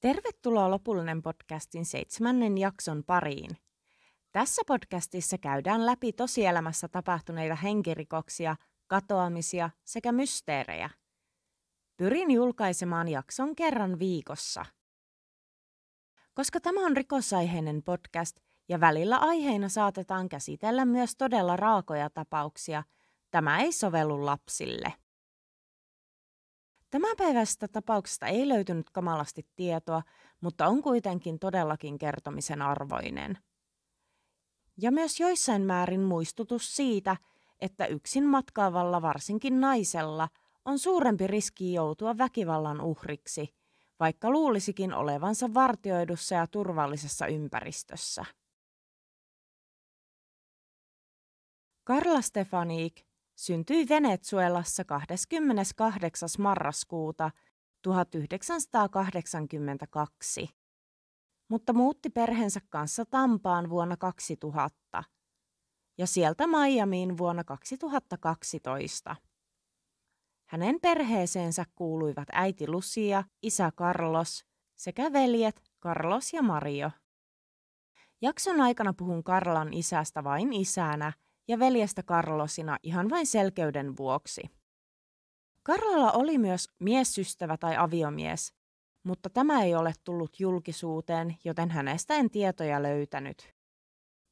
Tervetuloa Lopullinen podcastin seitsemännen jakson pariin. Tässä podcastissa käydään läpi tosielämässä tapahtuneita henkirikoksia, katoamisia sekä mysteerejä. Pyrin julkaisemaan jakson kerran viikossa. Koska tämä on rikosaiheinen podcast ja välillä aiheina saatetaan käsitellä myös todella raakoja tapauksia, tämä ei sovellu lapsille. Tämänpäiväisestä tapauksesta ei löytynyt kamalasti tietoa, mutta on kuitenkin todellakin kertomisen arvoinen. Ja myös joissain määrin muistutus siitä, että yksin matkaavalla varsinkin naisella on suurempi riski joutua väkivallan uhriksi, vaikka luulisikin olevansa vartioidussa ja turvallisessa ympäristössä. Karla Stefanik syntyi Venezuelassa 28. marraskuuta 1982, mutta muutti perheensä kanssa Tampaan vuonna 2000 ja sieltä Miamiin vuonna 2012. Hänen perheeseensä kuuluivat äiti Lucia, isä Carlos sekä veljet Carlos ja Mario. Jakson aikana puhun Karlan isästä vain isänä – ja veljestä Carlosina ihan vain selkeyden vuoksi. Karlalla oli myös miesystävä tai aviomies, mutta tämä ei ole tullut julkisuuteen, joten hänestä en tietoja löytänyt.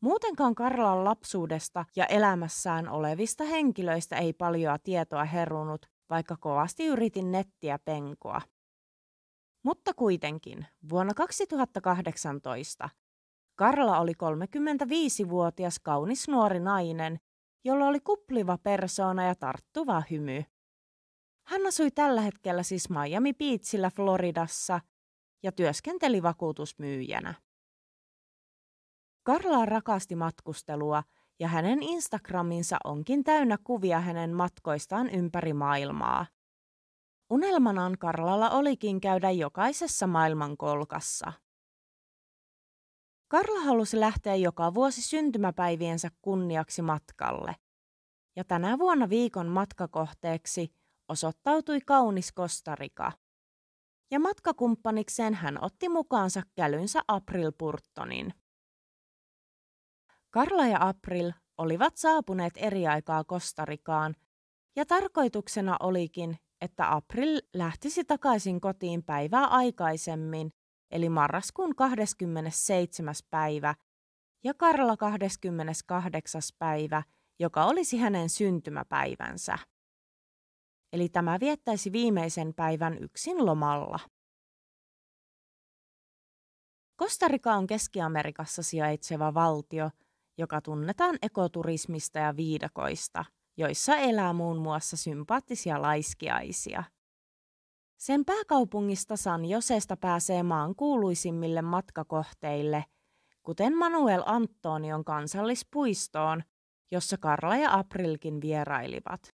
Muutenkaan Karlan lapsuudesta ja elämässään olevista henkilöistä ei paljoa tietoa herunut, vaikka kovasti yritin nettiä penkoa. Mutta kuitenkin, vuonna 2018 Karla oli 35-vuotias kaunis nuori nainen, jolla oli kupliva persoona ja tarttuva hymy. Hän asui tällä hetkellä siis Miami Beachillä Floridassa ja työskenteli vakuutusmyyjänä. Karla rakasti matkustelua ja hänen Instagraminsa onkin täynnä kuvia hänen matkoistaan ympäri maailmaa. Unelmanaan Karlalla olikin käydä jokaisessa maailmankolkassa. Karla halusi lähteä joka vuosi syntymäpäiviensä kunniaksi matkalle. Ja tänä vuonna viikon matkakohteeksi osoittautui kaunis Kostarika. Ja matkakumppanikseen hän otti mukaansa kälynsä April Purtonin. Karla ja April olivat saapuneet eri aikaa Kostarikaan, ja tarkoituksena olikin, että April lähtisi takaisin kotiin päivää aikaisemmin eli marraskuun 27. päivä ja Karla 28. päivä, joka olisi hänen syntymäpäivänsä. Eli tämä viettäisi viimeisen päivän yksin lomalla. Kostarika on Keski-Amerikassa sijaitseva valtio, joka tunnetaan ekoturismista ja viidakoista, joissa elää muun muassa sympaattisia laiskiaisia – sen pääkaupungista San Josesta pääsee maan kuuluisimmille matkakohteille, kuten Manuel Antonion kansallispuistoon, jossa Karla ja Aprilkin vierailivat.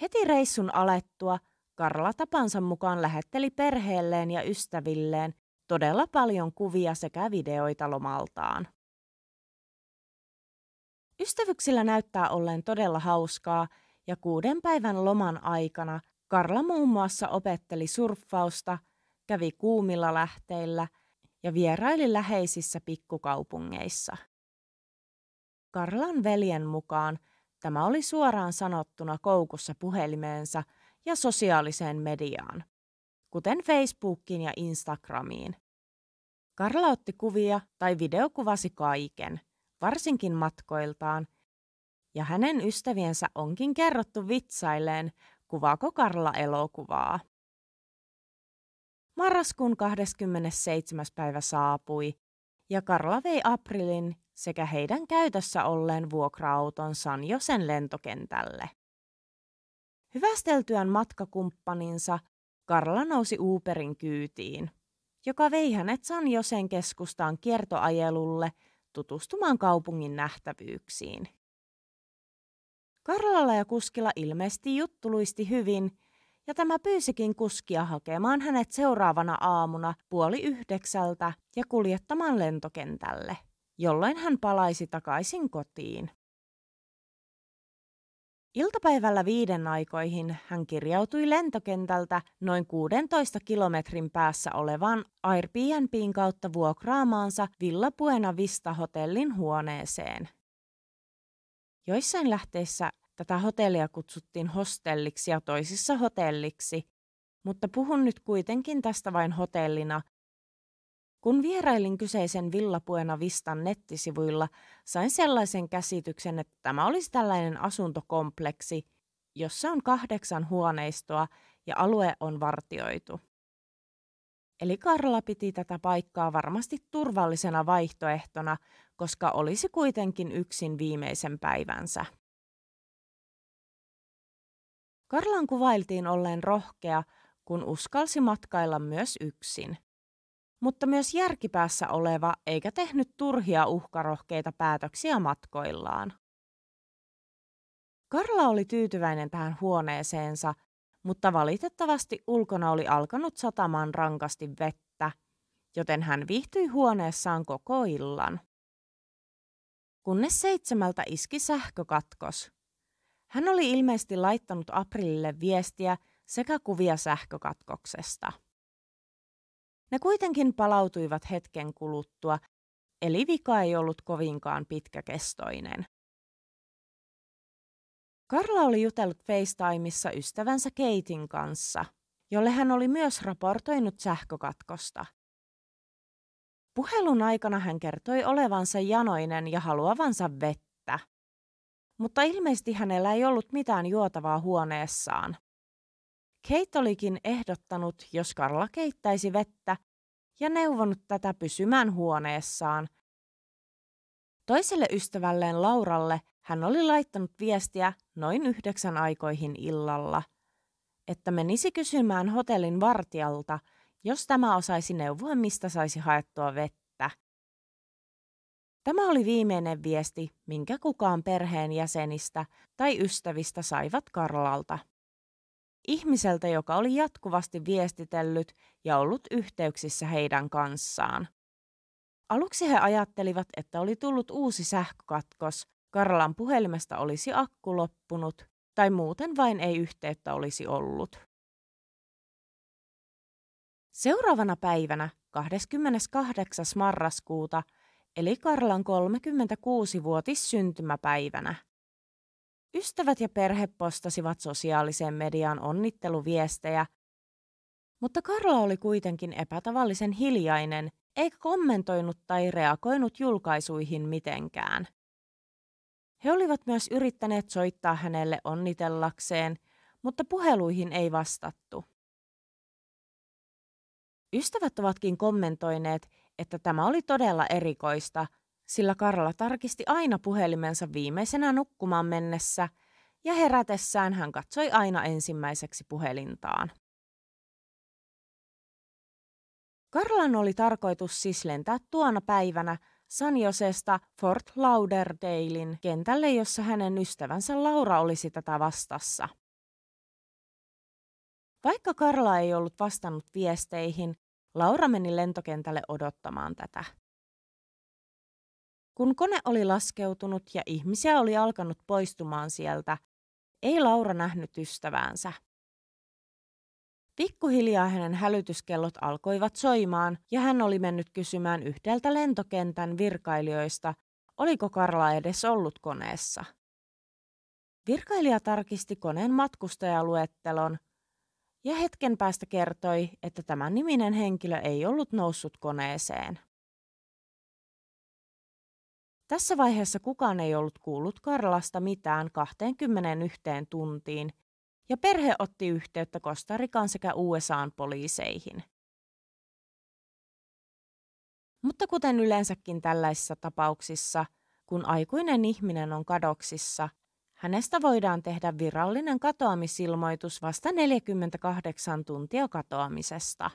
Heti reissun alettua Karla tapansa mukaan lähetteli perheelleen ja ystävilleen todella paljon kuvia sekä videoita lomaltaan. Ystävyksillä näyttää olleen todella hauskaa ja kuuden päivän loman aikana Karla muun muassa opetteli surffausta, kävi kuumilla lähteillä ja vieraili läheisissä pikkukaupungeissa. Karlan veljen mukaan tämä oli suoraan sanottuna koukussa puhelimeensa ja sosiaaliseen mediaan, kuten Facebookiin ja Instagramiin. Karla otti kuvia tai videokuvasi kaiken, varsinkin matkoiltaan, ja hänen ystäviensä onkin kerrottu vitsailleen, kuvaako Karla elokuvaa. Marraskuun 27. päivä saapui ja Karla vei Aprilin sekä heidän käytössä olleen vuokra-auton San Josen lentokentälle. Hyvästeltyään matkakumppaninsa Karla nousi Uberin kyytiin, joka vei hänet San Josen keskustaan kiertoajelulle tutustumaan kaupungin nähtävyyksiin. Karlalla ja kuskilla ilmeisesti juttu luisti hyvin, ja tämä pyysikin kuskia hakemaan hänet seuraavana aamuna puoli yhdeksältä ja kuljettamaan lentokentälle, jolloin hän palaisi takaisin kotiin. Iltapäivällä viiden aikoihin hän kirjautui lentokentältä noin 16 kilometrin päässä olevaan Airbnbin kautta vuokraamaansa Villa Buena Vista hotellin huoneeseen. Joissain lähteissä tätä hotellia kutsuttiin hostelliksi ja toisissa hotelliksi, mutta puhun nyt kuitenkin tästä vain hotellina, kun vierailin kyseisen Villapuena Vistan nettisivuilla, sain sellaisen käsityksen, että tämä olisi tällainen asuntokompleksi, jossa on kahdeksan huoneistoa ja alue on vartioitu. Eli Karla piti tätä paikkaa varmasti turvallisena vaihtoehtona, koska olisi kuitenkin yksin viimeisen päivänsä. Karlan kuvailtiin olleen rohkea, kun uskalsi matkailla myös yksin – mutta myös järkipäässä oleva eikä tehnyt turhia uhkarohkeita päätöksiä matkoillaan. Karla oli tyytyväinen tähän huoneeseensa, mutta valitettavasti ulkona oli alkanut satamaan rankasti vettä, joten hän viihtyi huoneessaan koko illan. Kunnes seitsemältä iski sähkökatkos. Hän oli ilmeisesti laittanut Aprilille viestiä sekä kuvia sähkökatkoksesta. Ne kuitenkin palautuivat hetken kuluttua, eli vika ei ollut kovinkaan pitkäkestoinen. Karla oli jutellut FaceTimeissa ystävänsä Keitin kanssa, jolle hän oli myös raportoinut sähkökatkosta. Puhelun aikana hän kertoi olevansa janoinen ja haluavansa vettä, mutta ilmeisesti hänellä ei ollut mitään juotavaa huoneessaan. Kate olikin ehdottanut, jos Karla keittäisi vettä, ja neuvonut tätä pysymään huoneessaan. Toiselle ystävälleen Lauralle hän oli laittanut viestiä noin yhdeksän aikoihin illalla, että menisi kysymään hotellin vartijalta, jos tämä osaisi neuvoa, mistä saisi haettua vettä. Tämä oli viimeinen viesti, minkä kukaan perheen jäsenistä tai ystävistä saivat Karlalta ihmiseltä, joka oli jatkuvasti viestitellyt ja ollut yhteyksissä heidän kanssaan. Aluksi he ajattelivat, että oli tullut uusi sähkökatkos, Karlan puhelimesta olisi akku loppunut tai muuten vain ei yhteyttä olisi ollut. Seuraavana päivänä, 28. marraskuuta, eli Karlan 36-vuotis syntymäpäivänä, Ystävät ja perhe postasivat sosiaalisen median onnitteluviestejä, mutta Karla oli kuitenkin epätavallisen hiljainen eikä kommentoinut tai reagoinut julkaisuihin mitenkään. He olivat myös yrittäneet soittaa hänelle onnitellakseen, mutta puheluihin ei vastattu. Ystävät ovatkin kommentoineet, että tämä oli todella erikoista – sillä Karla tarkisti aina puhelimensa viimeisenä nukkumaan mennessä ja herätessään hän katsoi aina ensimmäiseksi puhelintaan. Karlan oli tarkoitus siis lentää tuona päivänä San Josesta Fort Lauderdalein kentälle, jossa hänen ystävänsä Laura olisi tätä vastassa. Vaikka Karla ei ollut vastannut viesteihin, Laura meni lentokentälle odottamaan tätä. Kun kone oli laskeutunut ja ihmisiä oli alkanut poistumaan sieltä, ei Laura nähnyt ystäväänsä. Pikkuhiljaa hänen hälytyskellot alkoivat soimaan ja hän oli mennyt kysymään yhdeltä lentokentän virkailijoista, oliko Karla edes ollut koneessa. Virkailija tarkisti koneen matkustajaluettelon ja hetken päästä kertoi, että tämä niminen henkilö ei ollut noussut koneeseen. Tässä vaiheessa kukaan ei ollut kuullut Karlasta mitään 21 tuntiin, ja perhe otti yhteyttä Kostarikan sekä USAn poliiseihin. Mutta kuten yleensäkin tällaisissa tapauksissa, kun aikuinen ihminen on kadoksissa, hänestä voidaan tehdä virallinen katoamisilmoitus vasta 48 tuntia katoamisesta.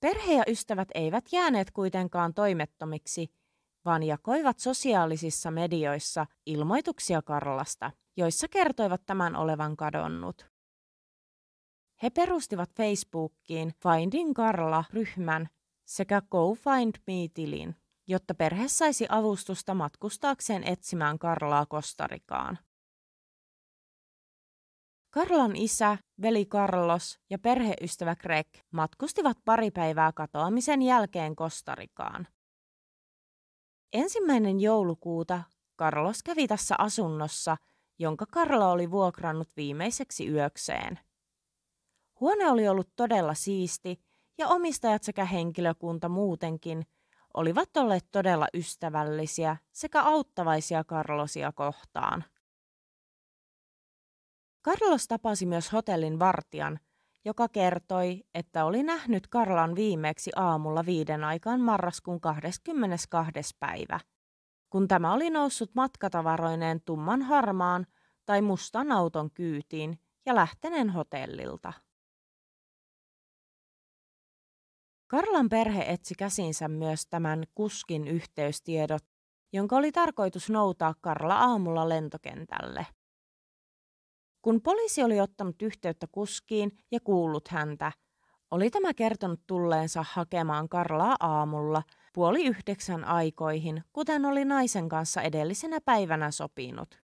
Perhe ja ystävät eivät jääneet kuitenkaan toimettomiksi vaan jakoivat sosiaalisissa medioissa ilmoituksia Karlasta, joissa kertoivat tämän olevan kadonnut. He perustivat Facebookiin Finding Karla-ryhmän sekä Go Find Me-tilin. Jotta perhe saisi avustusta matkustaakseen etsimään Karlaa Kostarikaan. Karlan isä, veli Carlos ja perheystävä Greg matkustivat pari päivää katoamisen jälkeen Kostarikaan. Ensimmäinen joulukuuta Carlos kävi tässä asunnossa, jonka Karla oli vuokrannut viimeiseksi yökseen. Huone oli ollut todella siisti ja omistajat sekä henkilökunta muutenkin olivat olleet todella ystävällisiä sekä auttavaisia Carlosia kohtaan. Carlos tapasi myös hotellin vartijan, joka kertoi, että oli nähnyt Karlan viimeksi aamulla viiden aikaan marraskuun 22. päivä, kun tämä oli noussut matkatavaroineen tumman harmaan tai mustan auton kyytiin ja lähteneen hotellilta. Karlan perhe etsi käsinsä myös tämän kuskin yhteystiedot, jonka oli tarkoitus noutaa Karla aamulla lentokentälle. Kun poliisi oli ottanut yhteyttä kuskiin ja kuullut häntä, oli tämä kertonut tulleensa hakemaan Karlaa aamulla puoli yhdeksän aikoihin, kuten oli naisen kanssa edellisenä päivänä sopinut.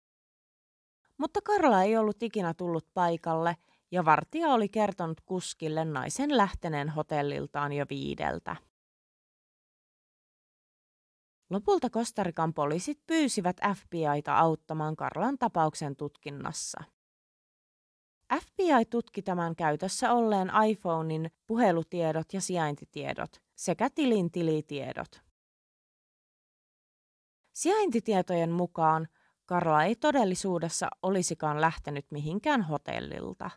Mutta Karla ei ollut ikinä tullut paikalle ja vartija oli kertonut kuskille naisen lähteneen hotelliltaan jo viideltä. Lopulta Kostarikan poliisit pyysivät FBIta auttamaan Karlan tapauksen tutkinnassa. FBI tutki tämän käytössä olleen iPhonein puhelutiedot ja sijaintitiedot sekä tilin tilitiedot. Sijaintitietojen mukaan Karla ei todellisuudessa olisikaan lähtenyt mihinkään hotellilta.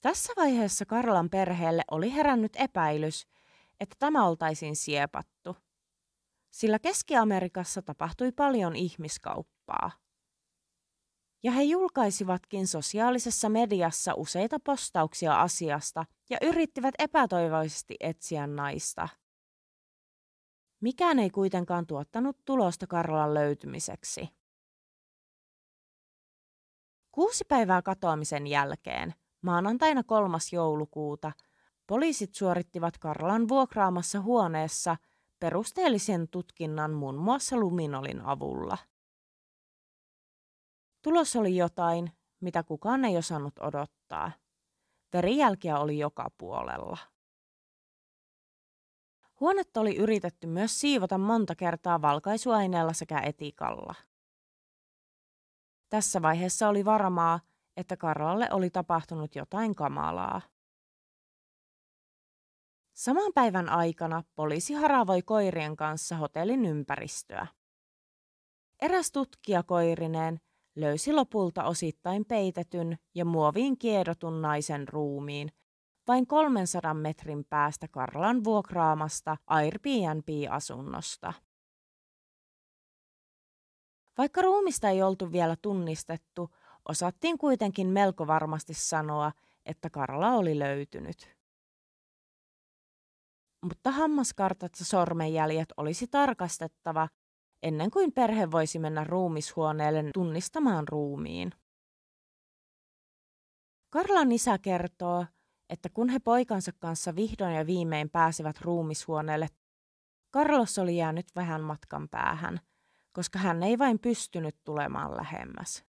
Tässä vaiheessa Karlan perheelle oli herännyt epäilys, että tämä oltaisiin siepattu, sillä Keski-Amerikassa tapahtui paljon ihmiskauppaa ja he julkaisivatkin sosiaalisessa mediassa useita postauksia asiasta ja yrittivät epätoivoisesti etsiä naista. Mikään ei kuitenkaan tuottanut tulosta Karlan löytymiseksi. Kuusi päivää katoamisen jälkeen, maanantaina 3. joulukuuta, poliisit suorittivat Karlan vuokraamassa huoneessa perusteellisen tutkinnan muun muassa luminolin avulla – Tulos oli jotain, mitä kukaan ei osannut odottaa. Verijälkiä oli joka puolella. Huonetta oli yritetty myös siivota monta kertaa valkaisuaineella sekä etikalla. Tässä vaiheessa oli varmaa, että Karlalle oli tapahtunut jotain kamalaa. Saman päivän aikana poliisi haravoi koirien kanssa hotellin ympäristöä. Eräs tutkija koirineen löysi lopulta osittain peitetyn ja muoviin kiedotun naisen ruumiin vain 300 metrin päästä Karlan vuokraamasta Airbnb-asunnosta. Vaikka ruumista ei oltu vielä tunnistettu, osattiin kuitenkin melko varmasti sanoa, että Karla oli löytynyt. Mutta hammaskartat ja sormenjäljet olisi tarkastettava ennen kuin perhe voisi mennä ruumishuoneelle tunnistamaan ruumiin. Karlan isä kertoo, että kun he poikansa kanssa vihdoin ja viimein pääsivät ruumishuoneelle, Carlos oli jäänyt vähän matkan päähän, koska hän ei vain pystynyt tulemaan lähemmäs.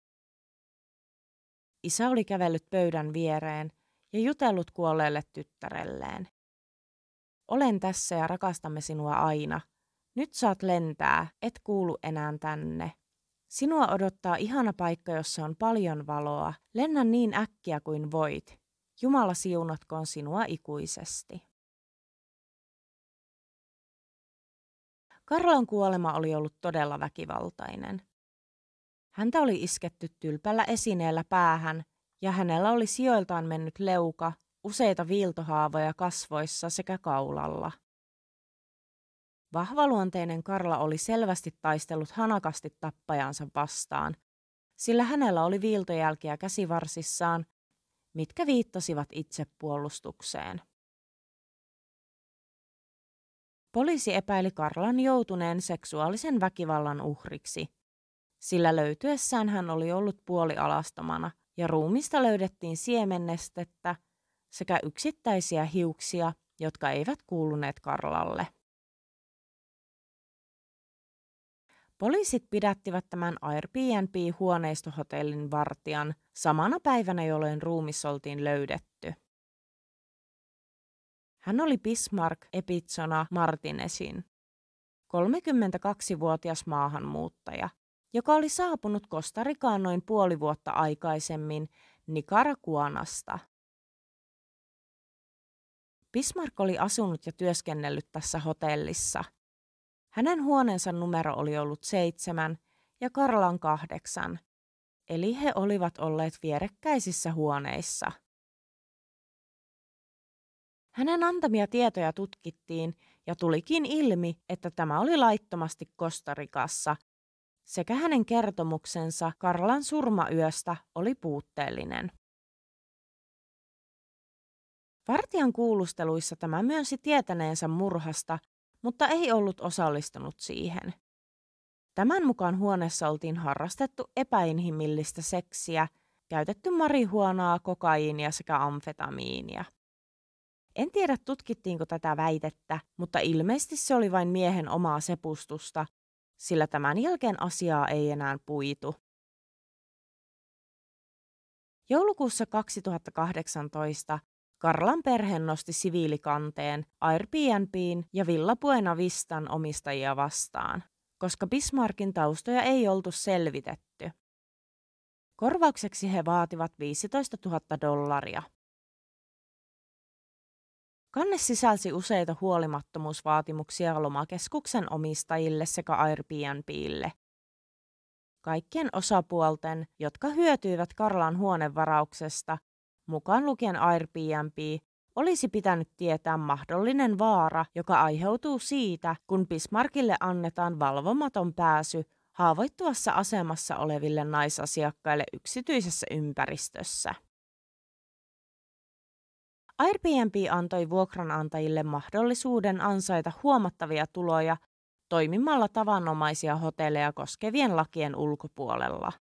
Isä oli kävellyt pöydän viereen ja jutellut kuolleelle tyttärelleen. Olen tässä ja rakastamme sinua aina, nyt saat lentää, et kuulu enää tänne. Sinua odottaa ihana paikka, jossa on paljon valoa. Lennä niin äkkiä kuin voit. Jumala siunatkoon sinua ikuisesti. Karlan kuolema oli ollut todella väkivaltainen. Häntä oli isketty tylpällä esineellä päähän ja hänellä oli sijoiltaan mennyt leuka, useita viiltohaavoja kasvoissa sekä kaulalla. Vahvaluonteinen Karla oli selvästi taistellut hanakasti tappajansa vastaan, sillä hänellä oli viiltojälkiä käsivarsissaan, mitkä viittasivat itsepuolustukseen. Poliisi epäili Karlan joutuneen seksuaalisen väkivallan uhriksi, sillä löytyessään hän oli ollut puolialastomana ja ruumista löydettiin siemennestettä sekä yksittäisiä hiuksia, jotka eivät kuuluneet Karlalle. Poliisit pidättivät tämän Airbnb-huoneistohotellin vartijan samana päivänä, jolloin ruumis oltiin löydetty. Hän oli Bismarck Epitsona Martinesin, 32-vuotias maahanmuuttaja, joka oli saapunut Kostarikaan noin puoli vuotta aikaisemmin Nicaraguanasta. Bismarck oli asunut ja työskennellyt tässä hotellissa. Hänen huoneensa numero oli ollut seitsemän ja Karlan kahdeksan, eli he olivat olleet vierekkäisissä huoneissa. Hänen antamia tietoja tutkittiin ja tulikin ilmi, että tämä oli laittomasti Kostarikassa, sekä hänen kertomuksensa Karlan surmayöstä oli puutteellinen. Vartijan kuulusteluissa tämä myönsi tietäneensä murhasta, mutta ei ollut osallistunut siihen. Tämän mukaan huoneessa oltiin harrastettu epäinhimillistä seksiä, käytetty marihuonaa, kokaiinia sekä amfetamiinia. En tiedä tutkittiinko tätä väitettä, mutta ilmeisesti se oli vain miehen omaa sepustusta, sillä tämän jälkeen asiaa ei enää puitu. Joulukuussa 2018 Karlan perhe nosti siviilikanteen Airbnbin ja Villa Buena Vistan omistajia vastaan, koska Bismarckin taustoja ei oltu selvitetty. Korvaukseksi he vaativat 15 000 dollaria. Kanne sisälsi useita huolimattomuusvaatimuksia lomakeskuksen omistajille sekä Airbnbille. Kaikkien osapuolten, jotka hyötyivät Karlan huonevarauksesta, mukaan lukien Airbnb, olisi pitänyt tietää mahdollinen vaara, joka aiheutuu siitä, kun Bismarckille annetaan valvomaton pääsy haavoittuvassa asemassa oleville naisasiakkaille yksityisessä ympäristössä. Airbnb antoi vuokranantajille mahdollisuuden ansaita huomattavia tuloja toimimalla tavanomaisia hotelleja koskevien lakien ulkopuolella.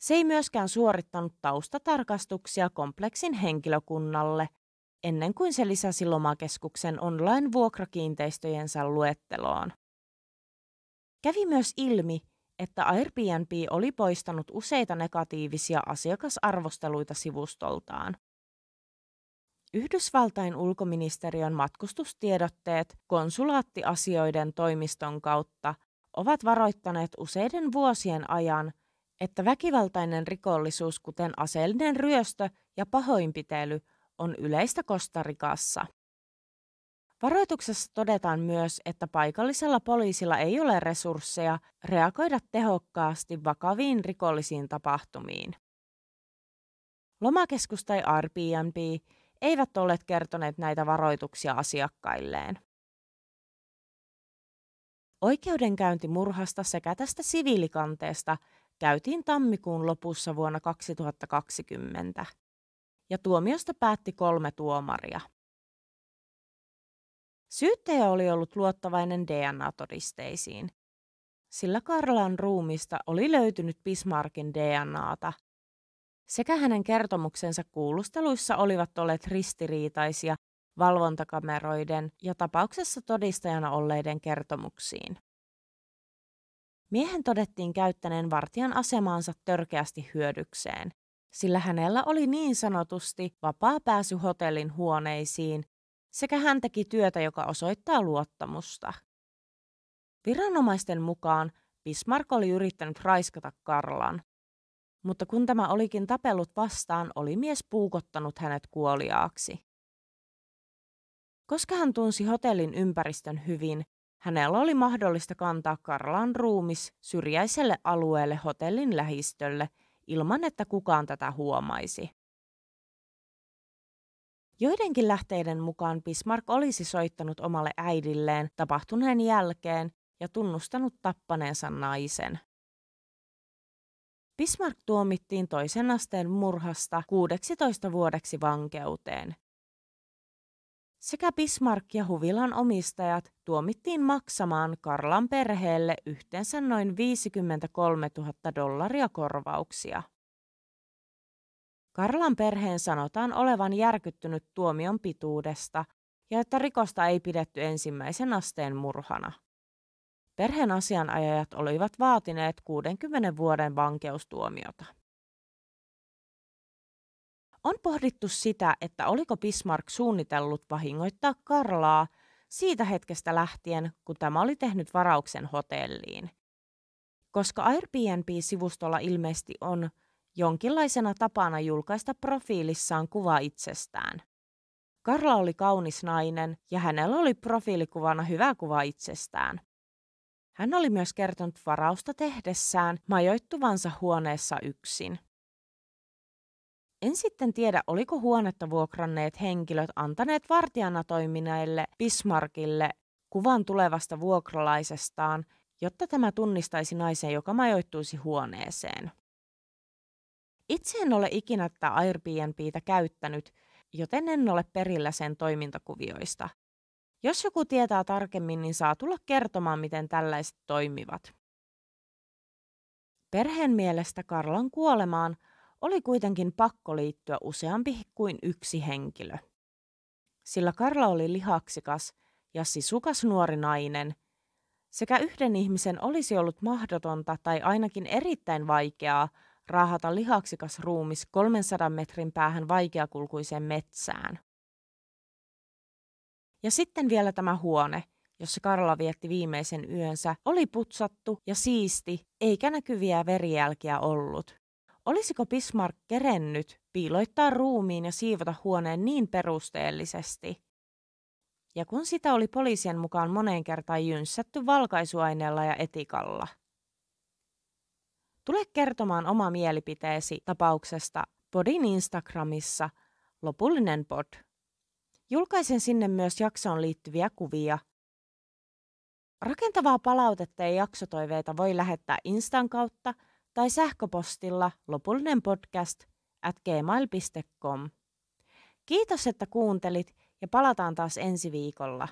Se ei myöskään suorittanut taustatarkastuksia kompleksin henkilökunnalle ennen kuin se lisäsi lomakeskuksen online-vuokrakiinteistöjensä luetteloon. Kävi myös ilmi, että Airbnb oli poistanut useita negatiivisia asiakasarvosteluita sivustoltaan. Yhdysvaltain ulkoministeriön matkustustiedotteet konsulaattiasioiden toimiston kautta ovat varoittaneet useiden vuosien ajan, että väkivaltainen rikollisuus, kuten aseellinen ryöstö ja pahoinpitely, on yleistä Kostarikassa. Varoituksessa todetaan myös, että paikallisella poliisilla ei ole resursseja reagoida tehokkaasti vakaviin rikollisiin tapahtumiin. Lomakeskus tai Airbnb eivät olleet kertoneet näitä varoituksia asiakkailleen. Oikeudenkäynti murhasta sekä tästä siviilikanteesta käytiin tammikuun lopussa vuonna 2020 ja tuomiosta päätti kolme tuomaria. Syyttäjä oli ollut luottavainen DNA-todisteisiin, sillä Karlan ruumista oli löytynyt Bismarckin DNAta sekä hänen kertomuksensa kuulusteluissa olivat olleet ristiriitaisia valvontakameroiden ja tapauksessa todistajana olleiden kertomuksiin. Miehen todettiin käyttäneen vartijan asemaansa törkeästi hyödykseen, sillä hänellä oli niin sanotusti vapaa pääsy hotellin huoneisiin sekä hän teki työtä, joka osoittaa luottamusta. Viranomaisten mukaan Bismarck oli yrittänyt raiskata Karlan, mutta kun tämä olikin tapellut vastaan, oli mies puukottanut hänet kuoliaaksi. Koska hän tunsi hotellin ympäristön hyvin, hänellä oli mahdollista kantaa Karlan ruumis syrjäiselle alueelle hotellin lähistölle ilman, että kukaan tätä huomaisi. Joidenkin lähteiden mukaan Bismarck olisi soittanut omalle äidilleen tapahtuneen jälkeen ja tunnustanut tappaneensa naisen. Bismarck tuomittiin toisen asteen murhasta 16 vuodeksi vankeuteen. Sekä Bismarck ja huvilan omistajat tuomittiin maksamaan Karlan perheelle yhteensä noin 53 000 dollaria korvauksia. Karlan perheen sanotaan olevan järkyttynyt tuomion pituudesta ja että rikosta ei pidetty ensimmäisen asteen murhana. Perheen asianajajat olivat vaatineet 60 vuoden vankeustuomiota. On pohdittu sitä, että oliko Bismarck suunnitellut vahingoittaa Karlaa siitä hetkestä lähtien, kun tämä oli tehnyt varauksen hotelliin. Koska Airbnb-sivustolla ilmeisesti on jonkinlaisena tapana julkaista profiilissaan kuva itsestään. Karla oli kaunis nainen ja hänellä oli profiilikuvana hyvä kuva itsestään. Hän oli myös kertonut varausta tehdessään majoittuvansa huoneessa yksin. En sitten tiedä, oliko huonetta vuokranneet henkilöt antaneet vartijana toimineille Bismarckille kuvan tulevasta vuokralaisestaan, jotta tämä tunnistaisi naisen, joka majoittuisi huoneeseen. Itse en ole ikinä tätä Airbnbtä käyttänyt, joten en ole perillä sen toimintakuvioista. Jos joku tietää tarkemmin, niin saa tulla kertomaan, miten tällaiset toimivat. Perheen mielestä Karlan kuolemaan oli kuitenkin pakko liittyä useampi kuin yksi henkilö. Sillä Karla oli lihaksikas ja sisukas nuori nainen, sekä yhden ihmisen olisi ollut mahdotonta tai ainakin erittäin vaikeaa raahata lihaksikas ruumis 300 metrin päähän vaikeakulkuiseen metsään. Ja sitten vielä tämä huone, jossa Karla vietti viimeisen yönsä, oli putsattu ja siisti, eikä näkyviä verijälkiä ollut. Olisiko Bismarck kerennyt piiloittaa ruumiin ja siivota huoneen niin perusteellisesti? Ja kun sitä oli poliisien mukaan moneen kertaan jynssätty valkaisuaineella ja etikalla. Tule kertomaan oma mielipiteesi tapauksesta Podin Instagramissa lopullinen pod. Julkaisen sinne myös jaksoon liittyviä kuvia. Rakentavaa palautetta ja jaksotoiveita voi lähettää Instan kautta – tai sähköpostilla lopullinen podcast at gmail.com. Kiitos, että kuuntelit ja palataan taas ensi viikolla.